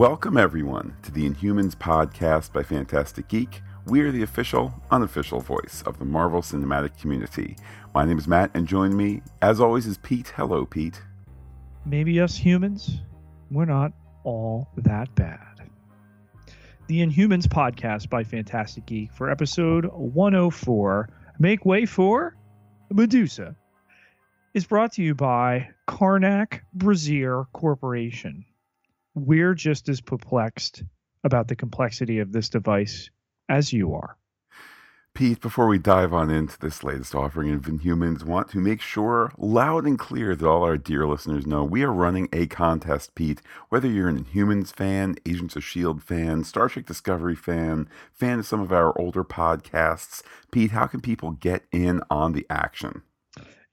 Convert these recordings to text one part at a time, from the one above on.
Welcome, everyone, to the Inhumans podcast by Fantastic Geek. We are the official, unofficial voice of the Marvel Cinematic Community. My name is Matt, and join me, as always, is Pete. Hello, Pete. Maybe us humans, we're not all that bad. The Inhumans podcast by Fantastic Geek for episode 104 Make Way for Medusa is brought to you by Karnak Brazier Corporation. We're just as perplexed about the complexity of this device as you are. Pete, before we dive on into this latest offering of Inhumans, want to make sure loud and clear that all our dear listeners know we are running a contest, Pete. Whether you're an Inhumans fan, Agents of S.H.I.E.L.D. fan, Star Trek Discovery fan, fan of some of our older podcasts, Pete, how can people get in on the action?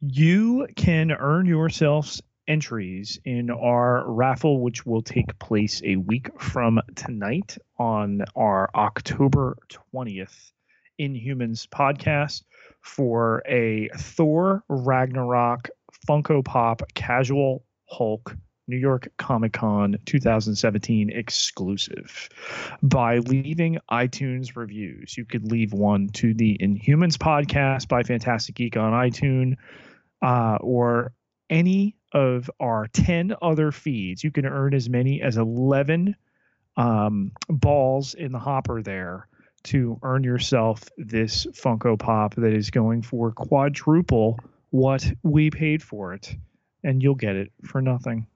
You can earn yourselves entries in our raffle, which will take place a week from tonight on our October 20th Inhumans podcast for a Thor Ragnarok Funko Pop Casual Hulk New York Comic Con 2017 exclusive. By leaving iTunes reviews, you could leave one to the Inhumans podcast by Fantastic Geek on iTunes uh, or any of our 10 other feeds. You can earn as many as 11 um, balls in the hopper there to earn yourself this Funko Pop that is going for quadruple what we paid for it. And you'll get it for nothing.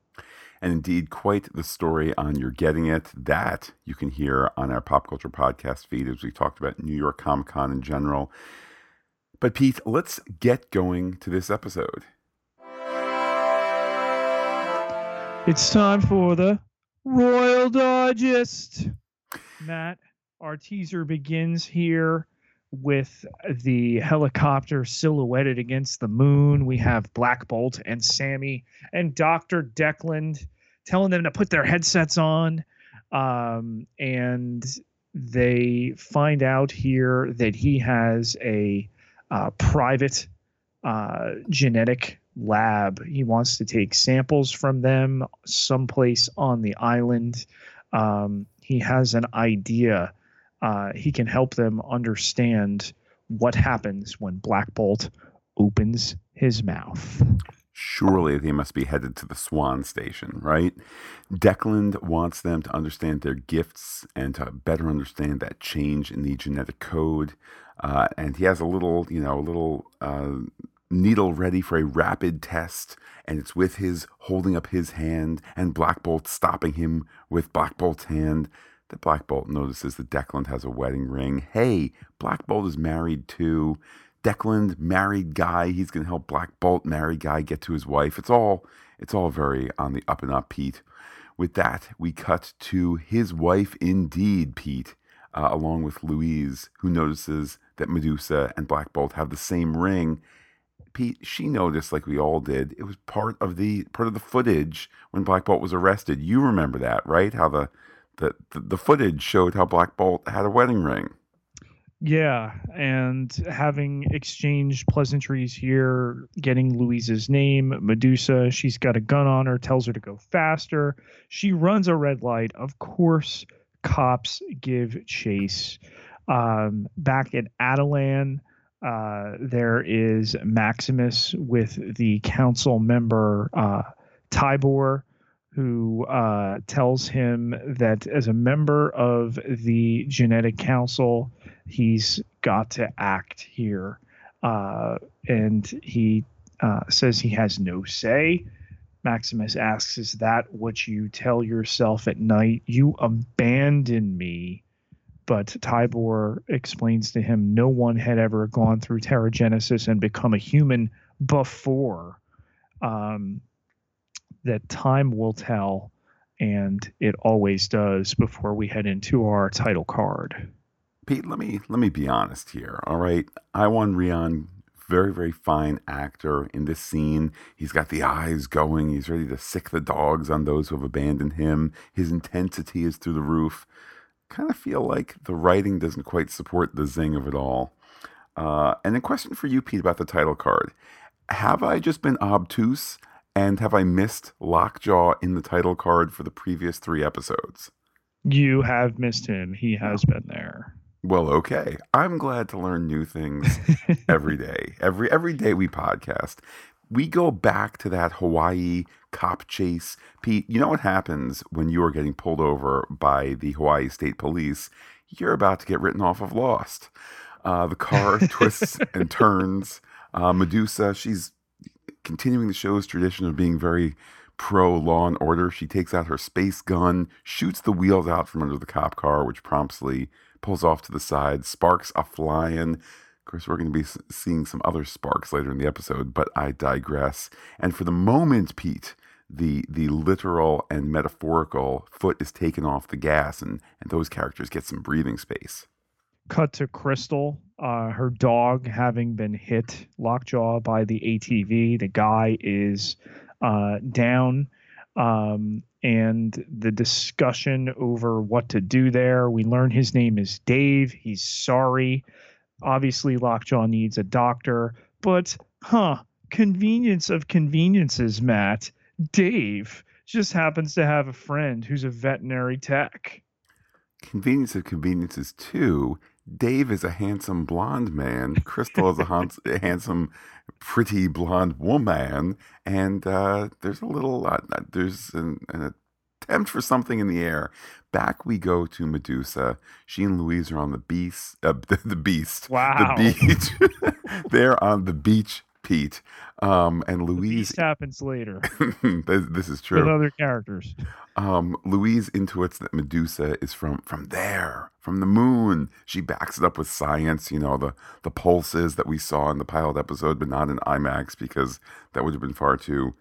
And indeed, quite the story on You're Getting It. That you can hear on our Pop Culture Podcast feed as we talked about New York Comic Con in general. But Pete, let's get going to this episode. It's time for the Royal Digest. Matt, our teaser begins here with the helicopter silhouetted against the moon. We have Black Bolt and Sammy and Dr. Declan telling them to put their headsets on. Um, and they find out here that he has a uh, private uh, genetic lab. He wants to take samples from them someplace on the island. Um, he has an idea. Uh, he can help them understand what happens when Black Bolt opens his mouth. Surely they must be headed to the Swan Station, right? Declan wants them to understand their gifts and to better understand that change in the genetic code. Uh, and he has a little, you know, a little uh, needle ready for a rapid test, and it's with his holding up his hand and Black Bolt stopping him with Black Bolt's hand. That Black Bolt notices that Declan has a wedding ring. Hey, Black Bolt is married too. Declan, married guy, he's gonna help Black Bolt, married guy, get to his wife. It's all it's all very on the up and up, Pete. With that, we cut to his wife indeed, Pete, uh, along with Louise, who notices that Medusa and Black Bolt have the same ring Pete, she noticed, like we all did, it was part of the part of the footage when Black Bolt was arrested. You remember that, right? How the the the, the footage showed how Black Bolt had a wedding ring. Yeah, and having exchanged pleasantries here, getting Louise's name, Medusa, she's got a gun on her, tells her to go faster. She runs a red light. Of course, cops give chase. Um, back at Attilan, uh, there is Maximus with the council member uh, Tybor, who uh, tells him that as a member of the genetic council, he's got to act here. Uh, and he uh, says he has no say. Maximus asks, Is that what you tell yourself at night? You abandon me but Tybor explains to him no one had ever gone through Terrigenesis and become a human before. Um, that time will tell, and it always does before we head into our title card. Pete, let me let me be honest here. All right, Iwan Rheon, very very fine actor in this scene. He's got the eyes going. He's ready to sick the dogs on those who have abandoned him. His intensity is through the roof kind of feel like the writing doesn't quite support the zing of it all. Uh, and a question for you, Pete, about the title card. Have I just been obtuse and have I missed Lockjaw in the title card for the previous three episodes? You have missed him. He has been there. Well, okay. I'm glad to learn new things every day. Every every day we podcast. We go back to that Hawaii cop chase. Pete, you know what happens when you are getting pulled over by the Hawaii State Police? You're about to get written off of Lost. Uh, the car twists and turns. Uh, Medusa, she's continuing the show's tradition of being very pro law and order. She takes out her space gun, shoots the wheels out from under the cop car, which promptly pulls off to the side. Sparks are flying. Of course, we're going to be seeing some other sparks later in the episode, but I digress. And for the moment, Pete, the the literal and metaphorical foot is taken off the gas, and and those characters get some breathing space. Cut to Crystal, uh, her dog having been hit lockjaw by the ATV. The guy is uh, down. Um, and the discussion over what to do there. We learn his name is Dave. He's sorry. Obviously, Lockjaw needs a doctor, but huh, convenience of conveniences, Matt. Dave just happens to have a friend who's a veterinary tech. Convenience of conveniences, too. Dave is a handsome blonde man. Crystal is a, hans- a handsome, pretty blonde woman, and uh, there's a little uh, there's an, an, attempt for something in the air. Back we go to Medusa. She and Louise are on the beast, uh, the, the beast, wow, the beach. They're on the beach Pete. Um, and Louise This happens later. this is true. With other characters. Um, Louise intuits that Medusa is from from there, from the moon. She backs it up with science. You know the the pulses that we saw in the pilot episode, but not in IMAX because that would have been far too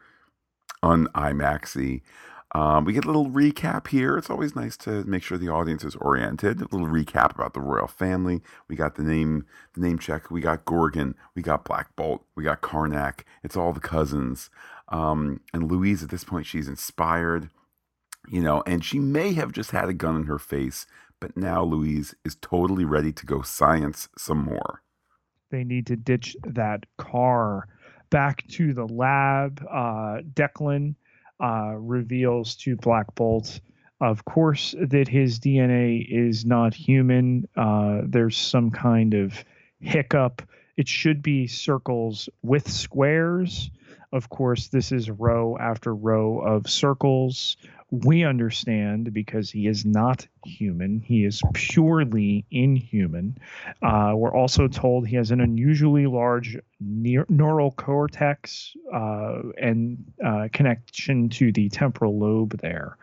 un IMAXy. Um, we get a little recap here. It's always nice to make sure the audience is oriented. A little recap about the royal family. We got the name, the name check. We got Gorgon. We got Black Bolt. We got Karnak. It's all the cousins. Um, and Louise, at this point, she's inspired, you know, and she may have just had a gun in her face, but now Louise is totally ready to go science some more. They need to ditch that car back to the lab. Uh, Declan uh, reveals to Black Bolt, of course, that his DNA is not human. Uh, there's some kind of hiccup. It should be circles with squares. Of course, this is row after row of circles we understand because he is not human. He is purely inhuman. Uh, we're also told he has an unusually large ne- neural cortex uh, and uh, connection to the temporal lobe there.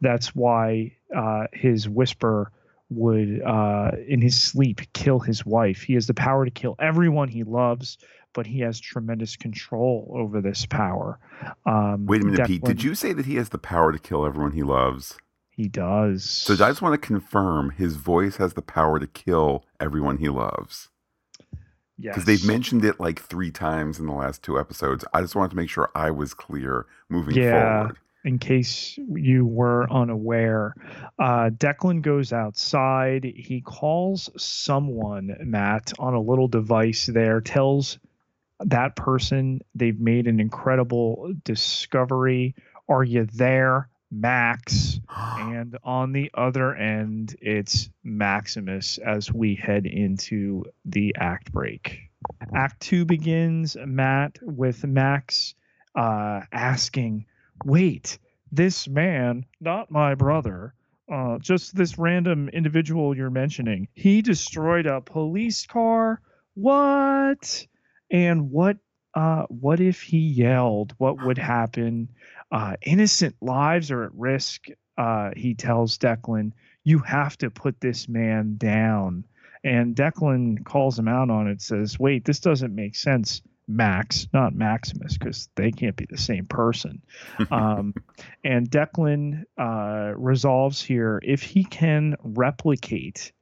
That's why uh, his whisper would, uh, in his sleep, kill his wife. He has the power to kill everyone he loves but he has tremendous control over this power. Um, Wait a minute, Pete. Did you say that he has the power to kill everyone he loves? He does. So I just want to confirm his voice has the power to kill everyone he loves. Yes. Because they've mentioned it like three times in the last two episodes. I just wanted to make sure I was clear moving yeah. forward in case you were unaware. Uh, Declan goes outside. He calls someone, Matt, on a little device there, tells that person. They've made an incredible discovery. Are you there, Max? and on the other end, it's Maximus as we head into the act break. Act two begins, Matt, with Max uh, asking, Wait, this man, not my brother, uh, just this random individual you're mentioning, he destroyed a police car? What? And what uh, what if he yelled? What would happen? Uh, innocent lives are at risk. Uh, he tells Declan, "You have to put this man down." And Declan calls him out on it. Says, "Wait, this doesn't make sense." Max, not Maximus, because they can't be the same person. Um, and Declan uh, resolves here if he can replicate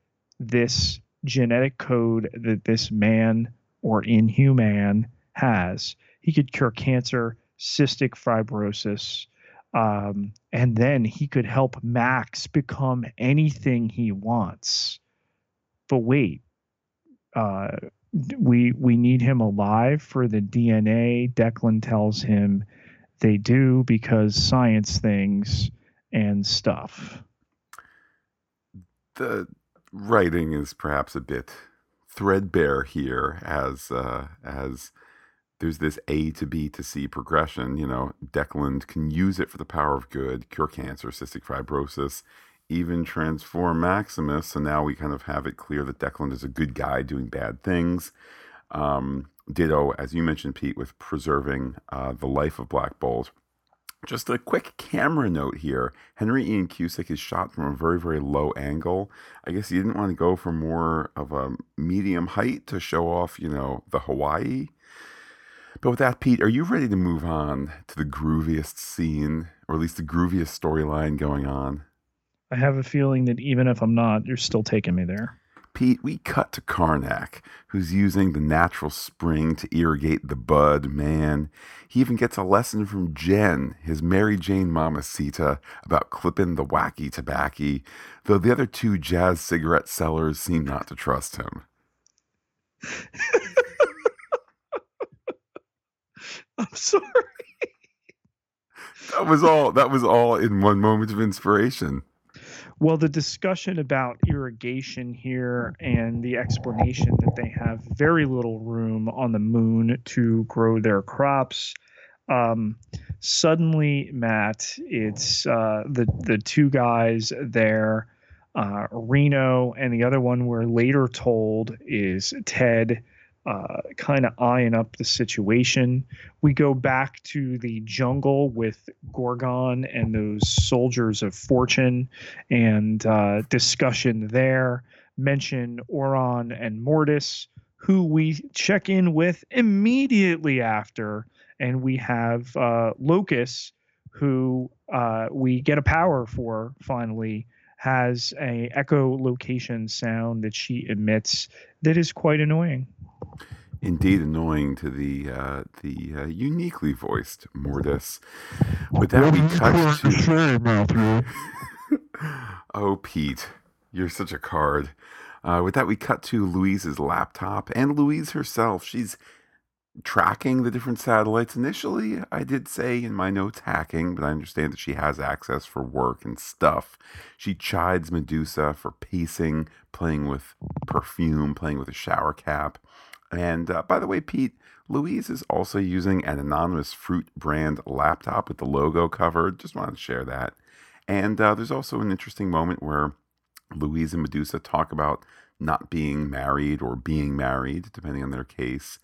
this genetic code that this man or inhuman has. He could cure cancer, cystic fibrosis, um, and then he could help Max become anything he wants. But wait, uh, we we need him alive for the DNA. Declan tells him they do because science things and stuff. the writing is perhaps a bit threadbare here as uh, as there's this A to B to C progression. You know, Declan can use it for the power of good, cure cancer, cystic fibrosis, even transform Maximus. So now we kind of have it clear that Declan is a good guy doing bad things. Um, ditto, as you mentioned, Pete, with preserving uh, the life of Black Bolt. Just a quick camera note here. Henry Ian Cusick is shot from a very, very low angle. I guess he didn't want to go for more of a medium height to show off, you know, the Hawaii. But with that, Pete, are you ready to move on to the grooviest scene, or at least the grooviest storyline going on? I have a feeling that even if I'm not, you're still taking me there. Pete, we cut to Karnak, who's using the natural spring to irrigate the bud. Man, he even gets a lesson from Jen, his Mary Jane Mamacita, about clipping the wacky tobacco, though the other two jazz cigarette sellers seem not to trust him. I'm sorry. That was all. That was all in one moment of inspiration. Well, the discussion about irrigation here and the explanation that they have very little room on the moon to grow their crops. Um, suddenly, Matt, it's uh, the the two guys there, uh, Reno, and the other one we're later told is Ted uh, kind of eyeing up the situation. We go back to the jungle with Gorgon and those soldiers of fortune and uh, discussion there. Mention Auran and Mortis, who we check in with immediately after. And we have uh, Locus, who uh, we get a power for finally has a echolocation sound that she emits that is quite annoying indeed annoying to the uh, the uh, uniquely voiced Mortis. With that, we cut to. oh, Pete, you're such a card. Uh, with that, we cut to Louise's laptop and Louise herself. She's tracking the different satellites. Initially, I did say in my notes hacking, but I understand that she has access for work and stuff. She chides Medusa for pacing, playing with perfume, playing with a shower cap. And uh, by the way, Pete, Louise is also using an anonymous fruit brand laptop with the logo covered. Just wanted to share that. And uh, there's also an interesting moment where Louise and Medusa talk about not being married or being married, depending on their case,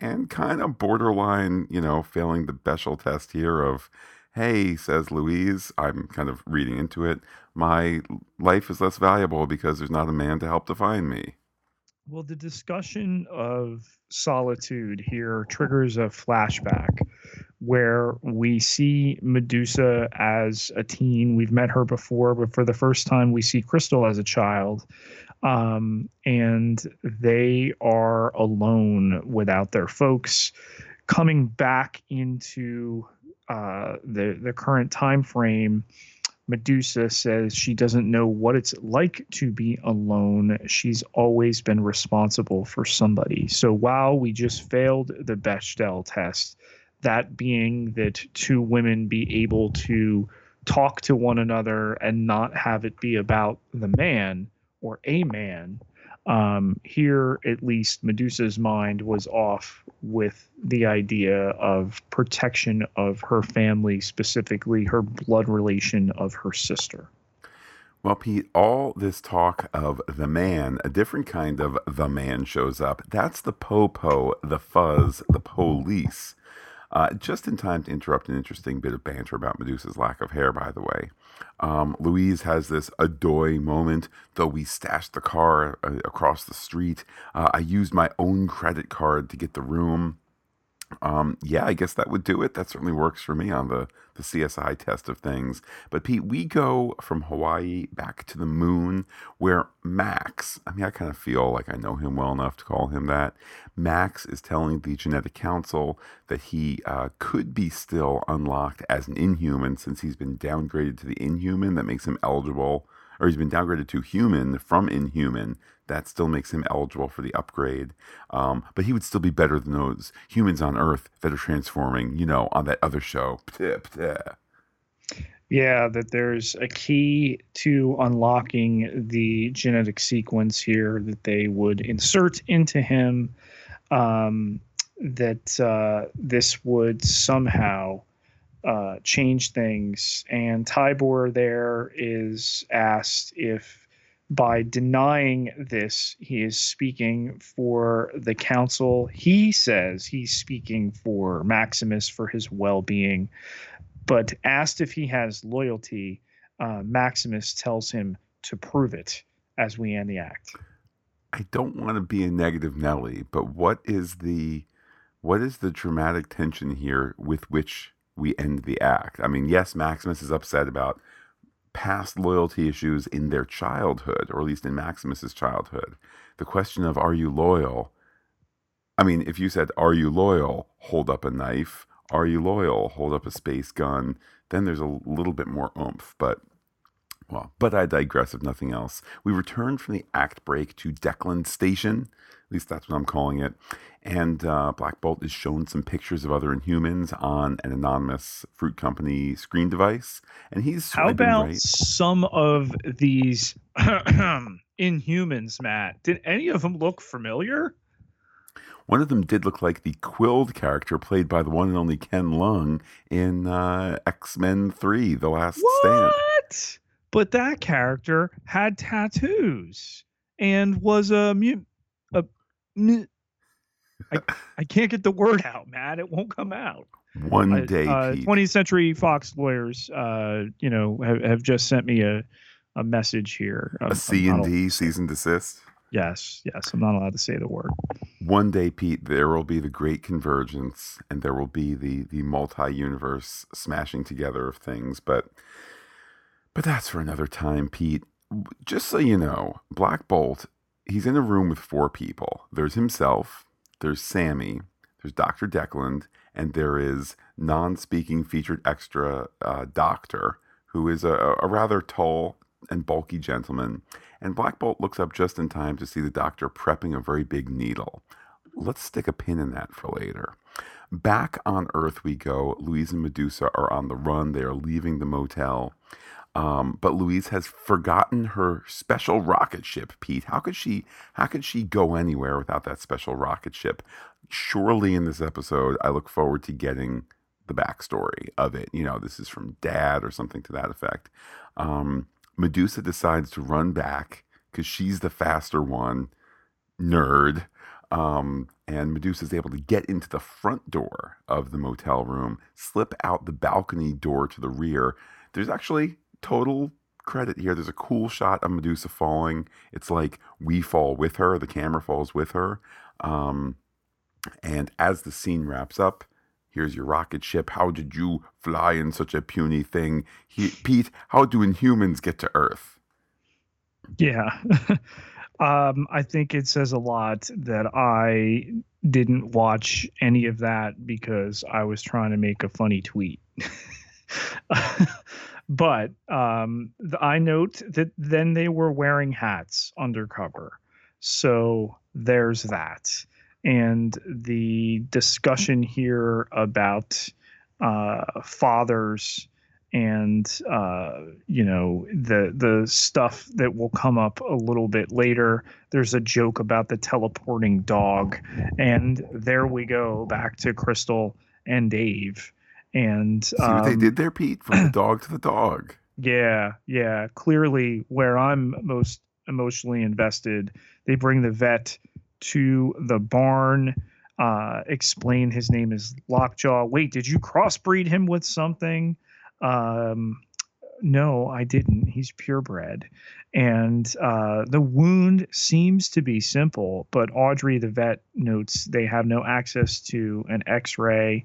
and kind of borderline, you know, failing the Bechdel test here of, hey, says Louise, I'm kind of reading into it, my life is less valuable because there's not a man to help define me. Well, the discussion of solitude here triggers a flashback where we see Medusa as a teen. We've met her before, but for the first time, we see Crystal as a child. Um, and they are alone without their folks. Coming back into uh, the the current time frame, Medusa says she doesn't know what it's like to be alone. She's always been responsible for somebody. So while we just failed the Bechdel test, that being that two women be able to talk to one another and not have it be about the man or a man, um, here, at least, Medusa's mind was off with the idea of protection of her family, specifically her blood relation of her sister. Well, Pete, all this talk of the man, a different kind of the man shows up. That's the popo, the fuzz, the police. Uh, just in time to interrupt an interesting bit of banter about Medusa's lack of hair, by the way. Um, Louise has this adoy moment, though we stashed the car uh, across the street. Uh, I used my own credit card to get the room. Um, yeah, I guess that would do it. That certainly works for me on the, the CSI test of things. But Pete, we go from Hawaii back to the moon where Max, I mean, I kind of feel like I know him well enough to call him that. Max is telling the Genetic Council that he uh, could be still unlocked as an inhuman since he's been downgraded to the inhuman. That makes him eligible, or he's been downgraded to human from inhuman that still makes him eligible for the upgrade. Um, but he would still be better than those humans on Earth that are transforming, you know, on that other show. Yeah, that there's a key to unlocking the genetic sequence here that they would insert into him. Um, that uh, this would somehow uh, change things. And Tybor there is asked if by denying this, he is speaking for the council. He says he's speaking for Maximus for his well being. But asked if he has loyalty, uh, Maximus tells him to prove it as we end the act. I don't want to be a negative Nelly, but what is the what is the dramatic tension here with which we end the act? I mean, yes, Maximus is upset about past loyalty issues in their childhood, or at least in Maximus's childhood. The question of are you loyal? I mean, if you said, Are you loyal? hold up a knife. Are you loyal? Hold up a space gun. Then there's a little bit more oomph. But, well, but I digress if nothing else. We return from the act break to Declan Station. At least that's what I'm calling it. And uh, Black Bolt is shown some pictures of other Inhumans on an anonymous fruit company screen device. And he's how about right. some of these Inhumans, Matt? Did any of them look familiar? One of them did look like the Quill character played by the one and only Ken Leung in uh, X Men 3 The Last what? Stand. What? But that character had tattoos and was a, a, a I, I can't get the word out, Matt. It won't come out. One day, uh, 20th Century Fox lawyers, uh, you know, have, have just sent me a, a message here. A C and D cease and desist. Yes, yes. I'm not allowed to say the word. One day, Pete, there will be the great convergence, and there will be the the multi-universe smashing together of things. But but that's for another time, Pete. Just so you know, Black Bolt, he's in a room with four people. There's himself, there's Sammy, there's Dr. Declan, and there is non speaking featured extra uh, doctor, who is a, a rather tall and bulky gentleman. And Black Bolt looks up just in time to see the doctor prepping a very big needle. Let's stick a pin in that for later. Back on Earth we go. Louise and Medusa are on the run. They are leaving the motel. Um, but Louise has forgotten her special rocket ship, Pete. How could she how could she go anywhere without that special rocket ship? Surely in this episode, I look forward to getting the backstory of it. You know, this is from dad or something to that effect. Um, Medusa decides to run back because she's the faster one, nerd. Um, and Medusa is able to get into the front door of the motel room, slip out the balcony door to the rear. There's actually total credit here. There's a cool shot of Medusa falling. It's like we fall with her, the camera falls with her. Um, and as the scene wraps up, here's your rocket ship. How did you fly in such a puny thing? He, Pete, how do Inhumans get to Earth? Yeah. um, I think it says a lot that I didn't watch any of that because I was trying to make a funny tweet. But um, the, I note that then they were wearing hats undercover. So there's that. And the discussion here about uh, fathers and uh, you know the the stuff that will come up a little bit later. There's a joke about the teleporting dog, and there we go back to Crystal and Dave and see what they um, did there, Pete, from the dog to the dog. Yeah, yeah. Clearly, where I'm most emotionally invested, they bring the vet to the barn. Uh, explain his name is Lockjaw. Wait, did you crossbreed him with something? Um, no, I didn't. He's purebred. And uh, the wound seems to be simple, but Audrey, the vet, notes they have no access to an x ray.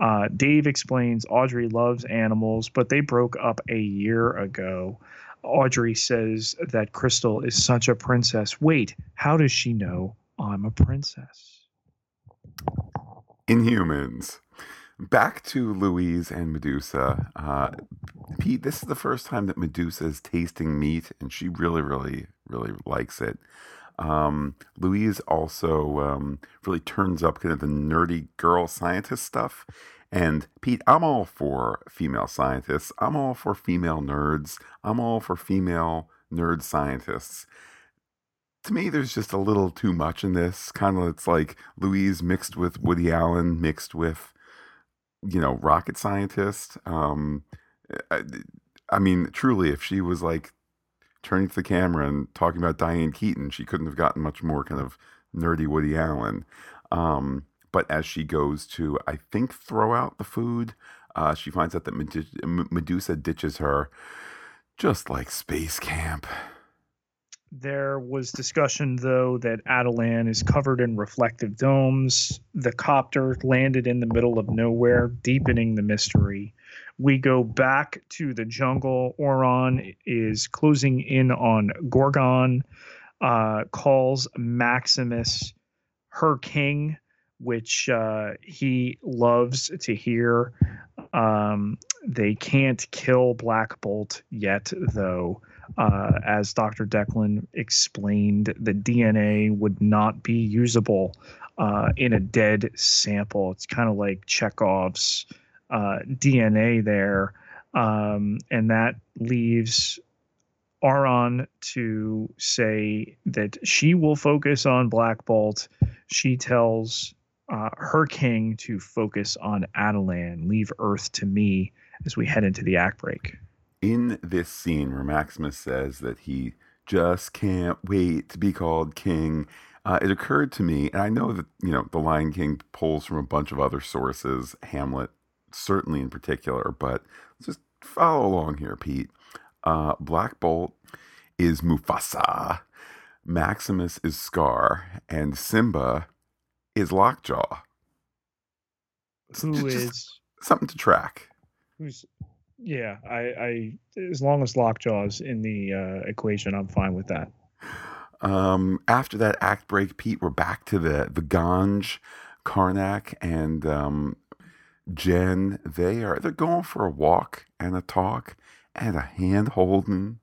Uh, Dave explains Audrey loves animals, but they broke up a year ago. Audrey says that Crystal is such a princess. Wait, how does she know I'm a princess? Inhumans. Back to Louise and Medusa. Uh, Pete, this is the first time that Medusa is tasting meat, and she really, really, really likes it. Um, Louise also um, really turns up kind of the nerdy girl scientist stuff. And Pete, I'm all for female scientists. I'm all for female nerds. I'm all for female nerd scientists. To me, there's just a little too much in this. Kind of, it's like Louise mixed with Woody Allen, mixed with, you know, rocket scientist. Um, I, I mean, truly, if she was like turning to the camera and talking about Diane Keaton, she couldn't have gotten much more kind of nerdy Woody Allen. Um, but as she goes to, I think, throw out the food, uh, she finds out that Medusa ditches her, just like space camp. There was discussion, though, that Attilan is covered in reflective domes. The copter landed in the middle of nowhere, deepening the mystery. We go back to the jungle. Auran is closing in on Gorgon, uh, calls Maximus her king which uh, he loves to hear. Um, they can't kill Black Bolt yet, though. Uh, as Dr. Declan explained, the DNA would not be usable uh, in a dead sample. It's kind of like Chekhov's uh, DNA there. Um, and that leaves Auran to say that she will focus on Black Bolt. She tells uh, her king to focus on Attilan, leave Earth to me as we head into the act break. In this scene where Maximus says that he just can't wait to be called king, uh, it occurred to me, and I know that you know the Lion King pulls from a bunch of other sources, Hamlet certainly in particular, but just follow along here, Pete. Uh, Black Bolt is Mufasa, Maximus is Scar, and Simba is Lockjaw. Who just, is something to track? Who's yeah, I, I as long as Lockjaw's in the uh, equation, I'm fine with that. Um, after that act break, Pete, we're back to the the Ganj, Karnak, and um, Jen. They are they're going for a walk and a talk and a hand holding.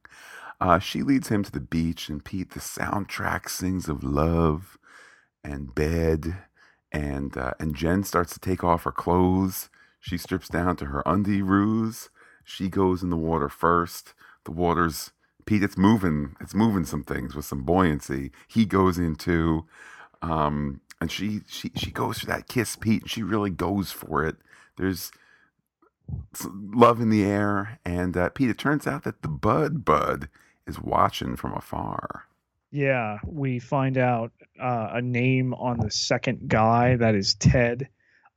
Uh, she leads him to the beach, and Pete, the soundtrack sings of love and bed, and uh, and Jen starts to take off her clothes. She strips down to her undie ruse. She goes in the water first. The water's Pete. It's moving. It's moving some things with some buoyancy. He goes into, um, and she she she goes for that kiss, Pete. And she really goes for it. There's love in the air, and uh, Pete. It turns out that the Bud Bud is watching from afar. Yeah, we find out uh, a name on the second guy that is Ted.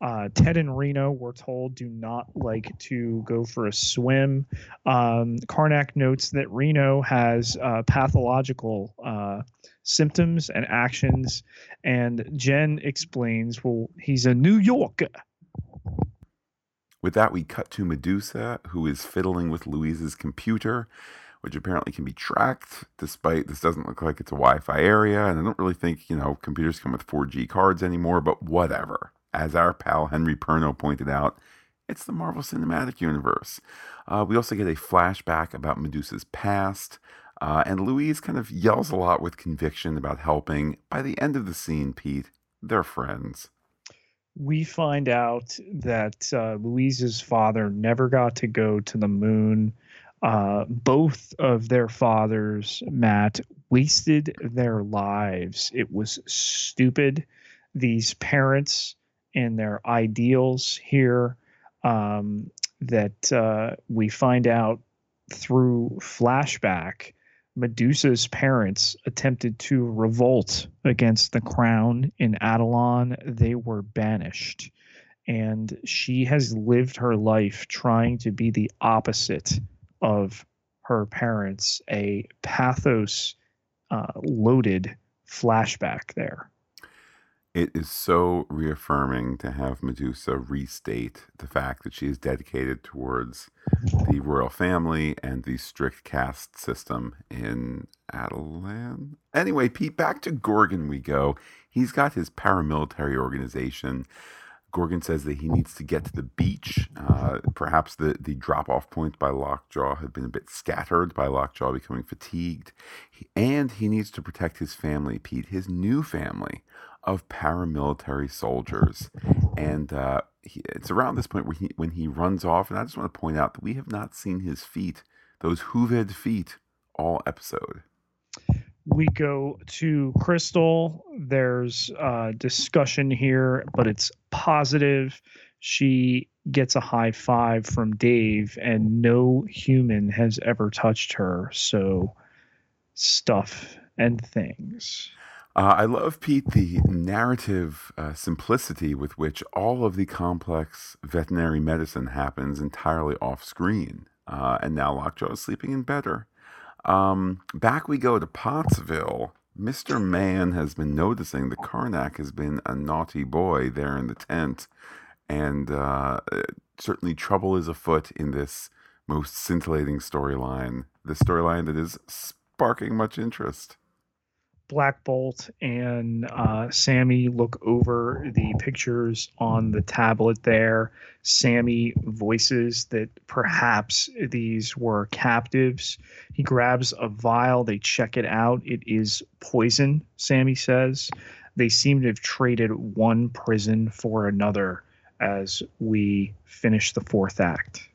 Uh, Ted and Reno, we're told, do not like to go for a swim. Um, Karnak notes that Reno has uh, pathological uh, symptoms and actions, and Jen explains, well, he's a New Yorker. With that, we cut to Medusa, who is fiddling with Louise's computer which apparently can be tracked despite this doesn't look like it's a Wi-Fi area. And I don't really think, you know, computers come with 4G cards anymore, but whatever. As our pal Henry Perno pointed out, it's the Marvel Cinematic Universe. Uh, we also get a flashback about Medusa's past. Uh, and Louise kind of yells a lot with conviction about helping. By the end of the scene, Pete, they're friends. We find out that uh, Louise's father never got to go to the moon uh, both of their fathers, Matt, wasted their lives. It was stupid. These parents and their ideals here um, that uh, we find out through flashback. Medusa's parents attempted to revolt against the crown in Attilan. They were banished. And she has lived her life trying to be the opposite of her parents a pathos uh, loaded flashback there. It is so reaffirming to have Medusa restate the fact that she is dedicated towards the royal family and the strict caste system in Attilan. Anyway, Pete, back to Gorgon we go. He's got his paramilitary organization Gorgon says that he needs to get to the beach. Uh, perhaps the, the drop off point by Lockjaw had been a bit scattered by Lockjaw becoming fatigued. He, and he needs to protect his family, Pete, his new family of paramilitary soldiers. And uh, he, it's around this point where he when he runs off, and I just want to point out that we have not seen his feet, those hooved feet, all episode. We go to Crystal. There's uh, discussion here, but it's positive. She gets a high five from Dave, and no human has ever touched her. So, stuff and things. Uh, I love, Pete, the narrative uh, simplicity with which all of the complex veterinary medicine happens entirely off screen. Uh, and now Lockjaw is sleeping in better. Um, back we go to Pottsville. Mr. Man has been noticing that Karnak has been a naughty boy there in the tent. And uh, certainly trouble is afoot in this most scintillating storyline, the storyline that is sparking much interest. Black Bolt and uh, Sammy look over the pictures on the tablet there. Sammy voices that perhaps these were captives. He grabs a vial, they check it out. It is poison, Sammy says. They seem to have traded one prison for another as we finish the fourth act.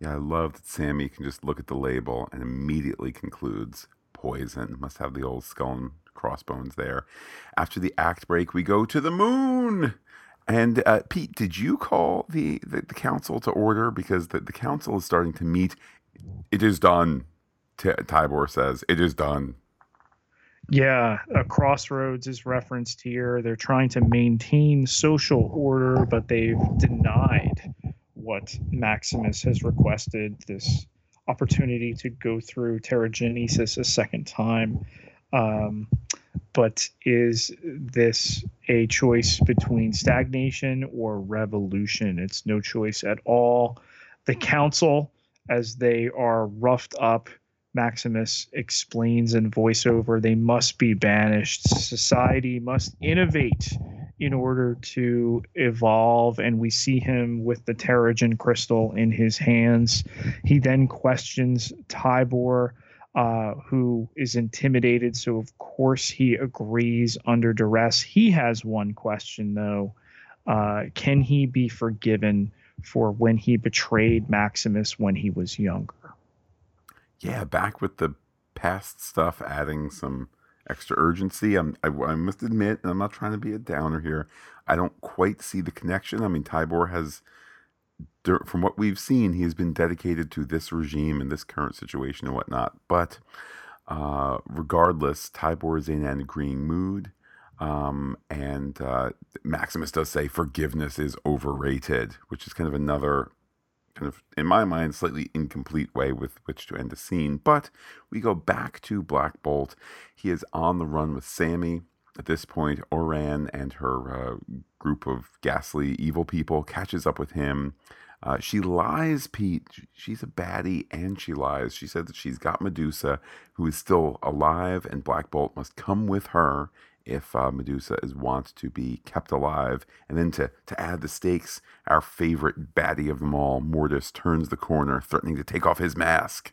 Yeah, I love that Sammy can just look at the label and immediately concludes poison. Must have the old skull and crossbones there. After the act break, we go to the moon. And uh, Pete, did you call the, the, the, council to order? Because the, the council is starting to meet. It is done, T- Tybor says. It is done. Yeah, a crossroads is referenced here. They're trying to maintain social order, but they've denied what Maximus has requested this opportunity to go through Terrigenesis a second time. Um, but is this a choice between stagnation or revolution? It's no choice at all. The council, as they are roughed up, Maximus explains in voiceover, they must be banished. Society must innovate in order to evolve. And we see him with the Terrigen crystal in his hands. He then questions Tybor uh, who is intimidated. So, of course, he agrees under duress. He has one question, though uh, Can he be forgiven for when he betrayed Maximus when he was younger? Yeah, back with the past stuff, adding some extra urgency. I'm, I, I must admit, I'm not trying to be a downer here. I don't quite see the connection. I mean, Tybor has from what we've seen, he has been dedicated to this regime and this current situation and whatnot. But uh, regardless, Tybor is in an agreeing mood. Um, and uh, Maximus does say forgiveness is overrated, which is kind of another, kind of, in my mind, slightly incomplete way with which to end the scene. But we go back to Black Bolt. He is on the run with Sammy. At this point, Auran and her uh, group of ghastly evil people catches up with him. Uh, she lies, Pete. She's a baddie and she lies. She said that she's got Medusa, who is still alive, and Black Bolt must come with her if uh, Medusa is wants to be kept alive. And then to, to add the stakes, our favorite baddie of them all, Mortis, turns the corner, threatening to take off his mask.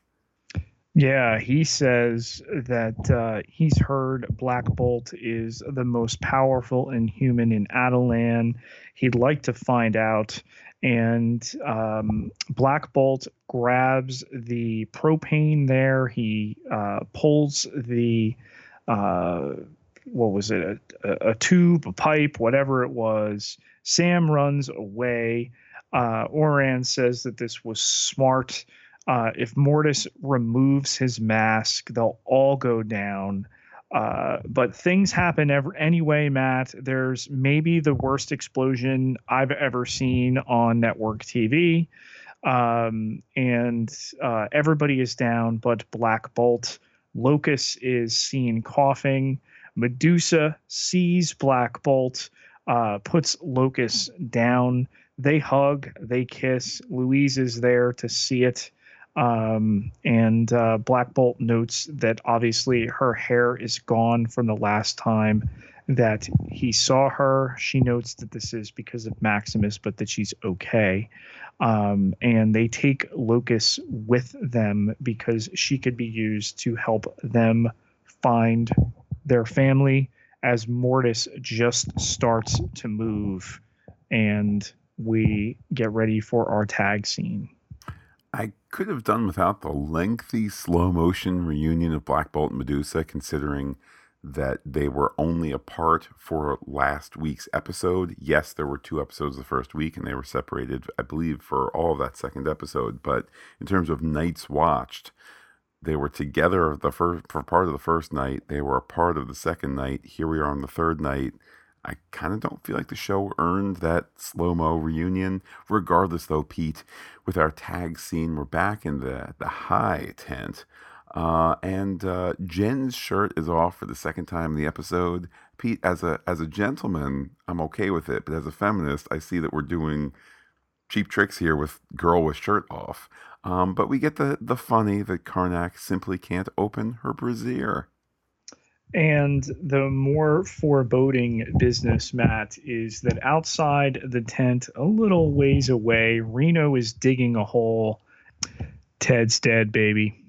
Yeah, he says that uh, he's heard Black Bolt is the most powerful inhuman in Attilan. He'd like to find out and um, Black Bolt grabs the propane there. He uh, pulls the uh, what was it a, a, tube, a pipe, whatever it was. Sam runs away. Uh, Auran says that this was smart. Uh, if Mortis removes his mask, they'll all go down. Uh, but things happen ever anyway, Matt. There's maybe the worst explosion I've ever seen on network TV. Um, and uh, everybody is down, but Black Bolt. Locus is seen coughing. Medusa sees Black Bolt, uh, puts Locus down. They hug, they kiss. Louise is there to see it. Um, and uh, Black Bolt notes that obviously her hair is gone from the last time that he saw her. She notes that this is because of Maximus, but that she's okay. Um, and they take Locus with them because she could be used to help them find their family as Mortis just starts to move. And we get ready for our tag scene. I could have done without the lengthy slow motion reunion of Black Bolt and Medusa, considering that they were only apart for last week's episode. Yes, there were two episodes the first week, and they were separated, I believe, for all of that second episode. But in terms of nights watched, they were together the first for part of the first night. They were a part of the second night. Here we are on the third night. I kind of don't feel like the show earned that slow mo reunion. Regardless, though, Pete, with our tag scene, we're back in the the high tent. Uh, and uh, Jen's shirt is off for the second time in the episode. Pete, as a as a gentleman, I'm okay with it, but as a feminist, I see that we're doing cheap tricks here with girl with shirt off. Um, but we get the the funny that Karnak simply can't open her brassiere. And the more foreboding business, Matt, is that outside the tent, a little ways away, Reno is digging a hole. Ted's dead, baby.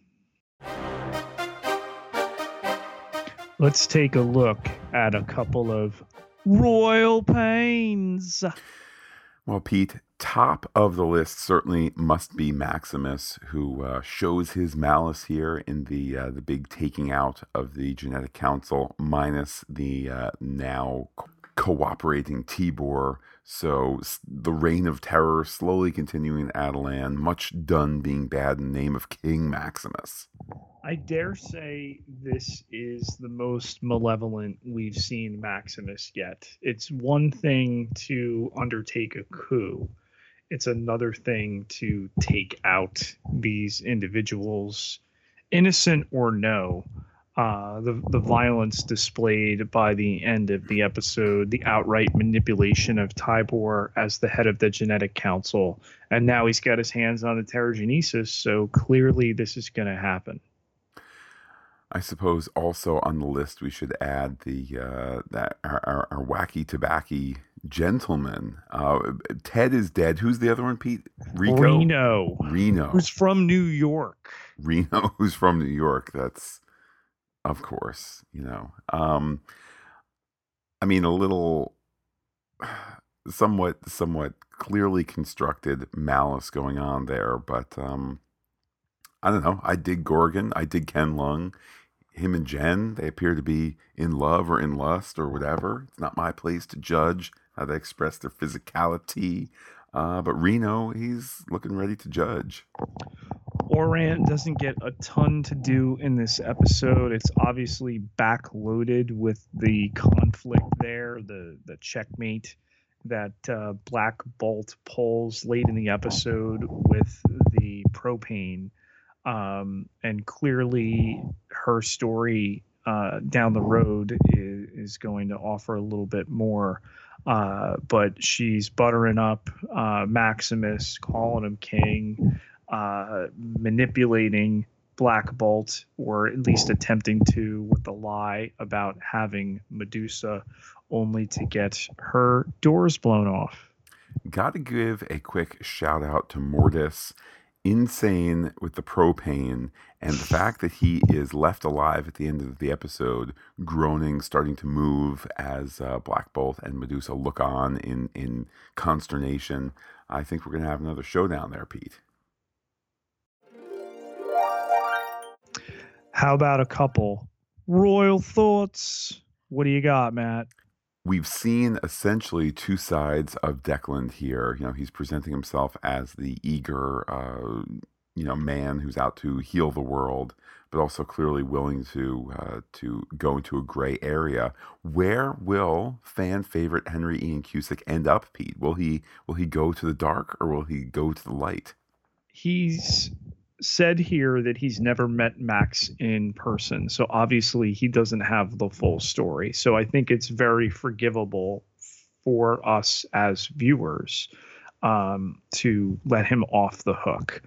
Let's take a look at a couple of royal pains. Well, Pete, top of the list certainly must be Maximus, who uh, shows his malice here in the uh, the big taking out of the genetic council, minus the uh, now cooperating Tibor. So the reign of terror slowly continuing in Attilan, much done being bad in the name of King Maximus. I dare say this is the most malevolent we've seen Maximus yet. It's one thing to undertake a coup. It's another thing to take out these individuals, innocent or no, uh, the the violence displayed by the end of the episode, the outright manipulation of Tibor as the head of the genetic council, and now he's got his hands on the Terrigenesis. So clearly, this is going to happen. I suppose also on the list we should add the uh, that our, our, our wacky tobacco gentleman. Uh, Ted is dead. Who's the other one, Pete? Rico. Reno. Reno. Who's from New York. Reno, who's from New York. That's of course, you know. Um, I mean, a little, somewhat, somewhat clearly constructed malice going on there, but um, I don't know. I dig Gorgon. I dig Ken Leung. Him and Jen, they appear to be in love or in lust or whatever. It's not my place to judge how they express their physicality. Uh, but Reno, he's looking ready to judge. Auran doesn't get a ton to do in this episode. It's obviously backloaded with the conflict there, the the checkmate that uh, Black Bolt pulls late in the episode with the propane, um, and clearly her story uh, down the road is, is, going to offer a little bit more. Uh, but she's buttering up uh, Maximus, calling him king uh, manipulating Black Bolt, or at least attempting to, with the lie about having Medusa, only to get her doors blown off. Got to give a quick shout out to Mordis. Insane with the propane and the fact that he is left alive at the end of the episode, groaning, starting to move as uh, Black Bolt and Medusa look on in, in consternation. I think we're going to have another showdown there, Pete. How about a couple royal thoughts? What do you got, Matt? We've seen essentially two sides of Declan here. You know, he's presenting himself as the eager, uh, you know, man who's out to heal the world, but also clearly willing to uh, to go into a gray area. Where will fan favorite Henry Ian Cusick end up, Pete? Will he will he go to the dark or will he go to the light? He's said here that he's never met Max in person. So obviously he doesn't have the full story. So I think it's very forgivable for us as viewers um, to let him off the hook.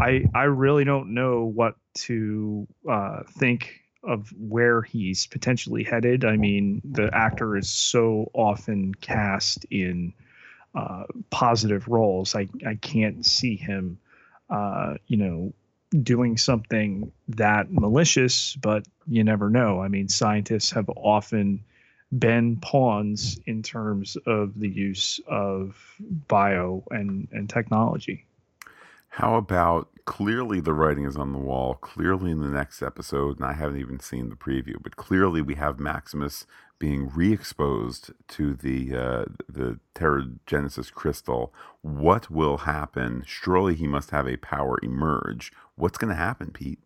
I I really don't know what to uh, think of where he's potentially headed. I mean, the actor is so often cast in uh, positive roles. I I can't see him uh, you know, doing something that malicious, but you never know. I mean, scientists have often been pawns in terms of the use of bio and, and technology. How about clearly the writing is on the wall, clearly in the next episode, and I haven't even seen the preview, but clearly we have Maximus being re-exposed to the uh, the Terrigenesis crystal. What will happen? Surely he must have a power emerge. What's going to happen, Pete?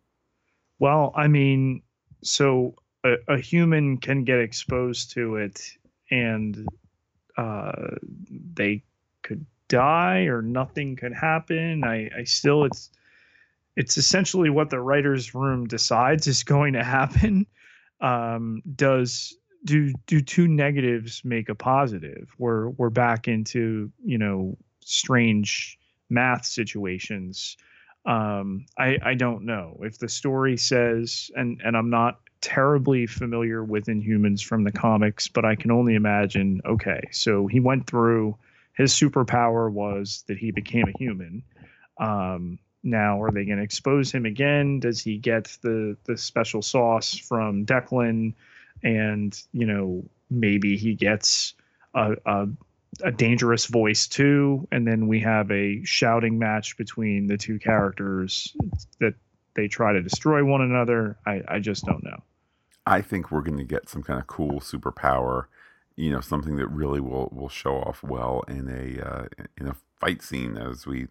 Well, I mean, so a, a human can get exposed to it and uh, they could die or nothing could happen. I, I still it's it's essentially what the writers room decides is going to happen. Um, does do do two negatives make a positive? We're we're back into you know strange math situations. Um, I I don't know if the story says, and and I'm not terribly familiar with Inhumans from the comics, but I can only imagine. Okay, so he went through. His superpower was that he became a human. Um, now, are they going to expose him again? Does he get the the special sauce from Declan? And you know, maybe he gets a, a a dangerous voice too, and then we have a shouting match between the two characters that they try to destroy one another. I, I just don't know. I think we're going to get some kind of cool superpower, you know, something that really will will show off well in a uh, in a fight scene. As we,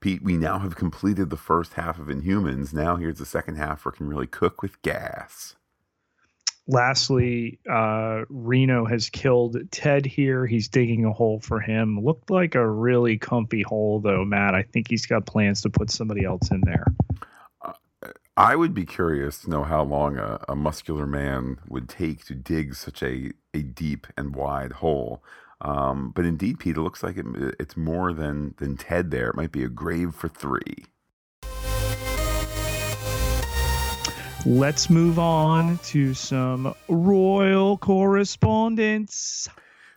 Pete, we now have completed the first half of Inhumans. Now here's the second half where can really cook with gas. Lastly, uh, Reno has killed Ted here. He's digging a hole for him. Looked like a really comfy hole, though, Matt. I think he's got plans to put somebody else in there. I would be curious to know how long a, a muscular man would take to dig such a, a deep and wide hole. Um, but indeed, Pete, it looks like it, it's more than, than Ted there. It might be a grave for three. Let's move on to some royal correspondence.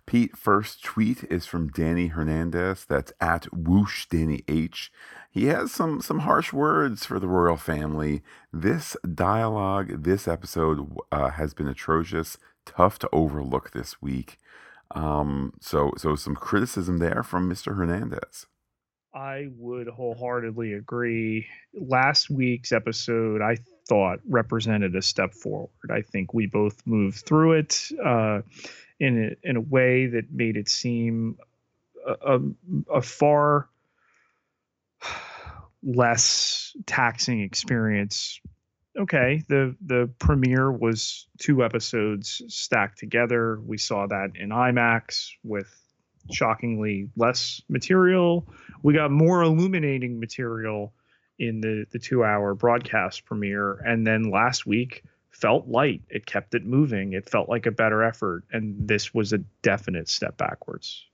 Pete, first tweet is from Danny Hernandez. That's at whoosh Danny H. He has some some harsh words for the royal family. This dialogue, this episode uh, has been atrocious, tough to overlook this week. Um, so so some criticism there from Mr. Hernandez. I would wholeheartedly agree. Last week's episode, I thought represented a step forward. I think we both moved through it uh, in a, in a way that made it seem a, a, a far less taxing experience. Okay, the the premiere was two episodes stacked together. We saw that in IMAX with shockingly less material. We got more illuminating material in the the 2-hour broadcast premiere and then last week felt light. It kept it moving. It felt like a better effort and this was a definite step backwards.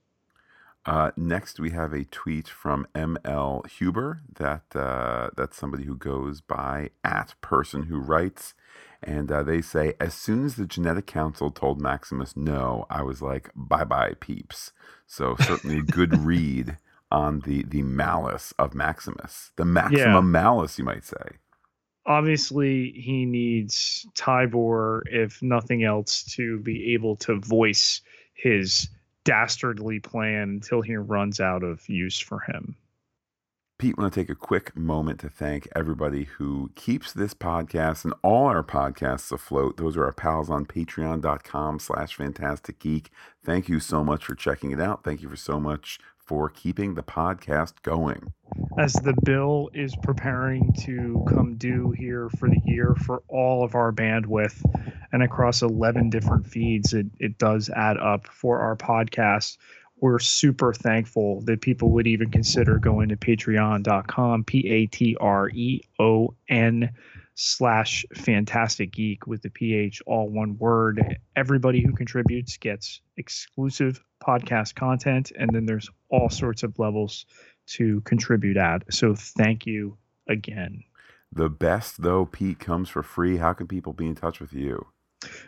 Uh, next, we have a tweet from ML Huber. That uh, that's somebody who goes by at person who writes, and uh, they say as soon as the genetic council told Maximus no, I was like bye bye peeps. So certainly a good read on the the malice of Maximus, the maximum yeah. malice, you might say. Obviously, he needs Tibor, if nothing else, to be able to voice his dastardly plan until he runs out of use for him. Pete, want to take a quick moment to thank everybody who keeps this podcast and all our podcasts afloat. Those are our pals on patreon.com slash fantastic geek. Thank you so much for checking it out. Thank you for so much for keeping the podcast going. As the bill is preparing to come due here for the year for all of our bandwidth and across 11 different feeds, it, it does add up for our podcast. We're super thankful that people would even consider going to patreon.com, P A T R E O N slash fantastic geek with the ph all one word. Everybody who contributes gets exclusive podcast content and then there's all sorts of levels to contribute at. So thank you again. The best though pete comes for free. How can people be in touch with you?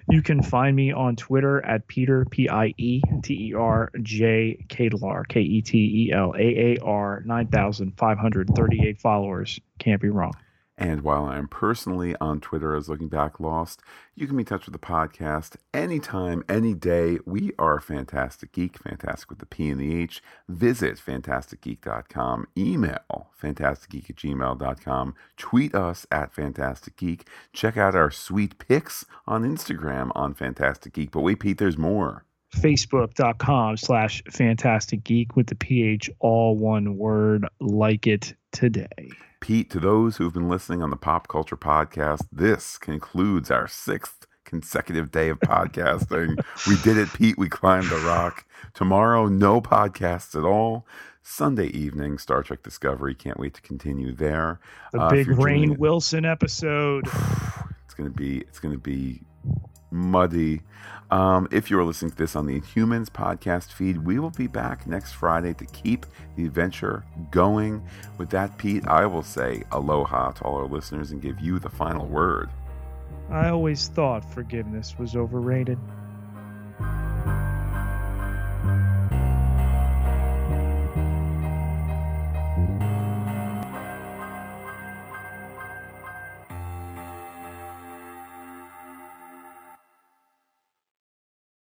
You can find me on Twitter at Pieter P I E T E R J Ketelaar K E T E L A A R nine thousand five hundred thirty eight followers. Can't be wrong. And while I'm personally on Twitter as Looking Back Lost, you can be in touch with the podcast anytime, any day. We are Fantastic Geek, fantastic with the P and the H. Visit fantasticgeek.com, email fantasticgeek at gmail.com, tweet us at Fantastic Geek, check out our sweet pics on Instagram on Fantastic Geek. But wait, Pete, there's more facebook.com slash fantastic geek with the ph all one word like it today Pete, to those who've been listening on the Pop Culture Podcast, this concludes our sixth consecutive day of podcasting. we did it, Pete. We climbed the rock. Tomorrow, no podcasts at all. Sunday evening, Star Trek Discovery. Can't wait to continue there. The uh, big Rainn Wilson episode. It's gonna be. It's gonna be muddy. Um, if you are listening to this on the Inhumans podcast feed, we will be back next Friday to keep the adventure going. With that, Pete, I will say aloha to all our listeners and give you the final word. I always thought forgiveness was overrated.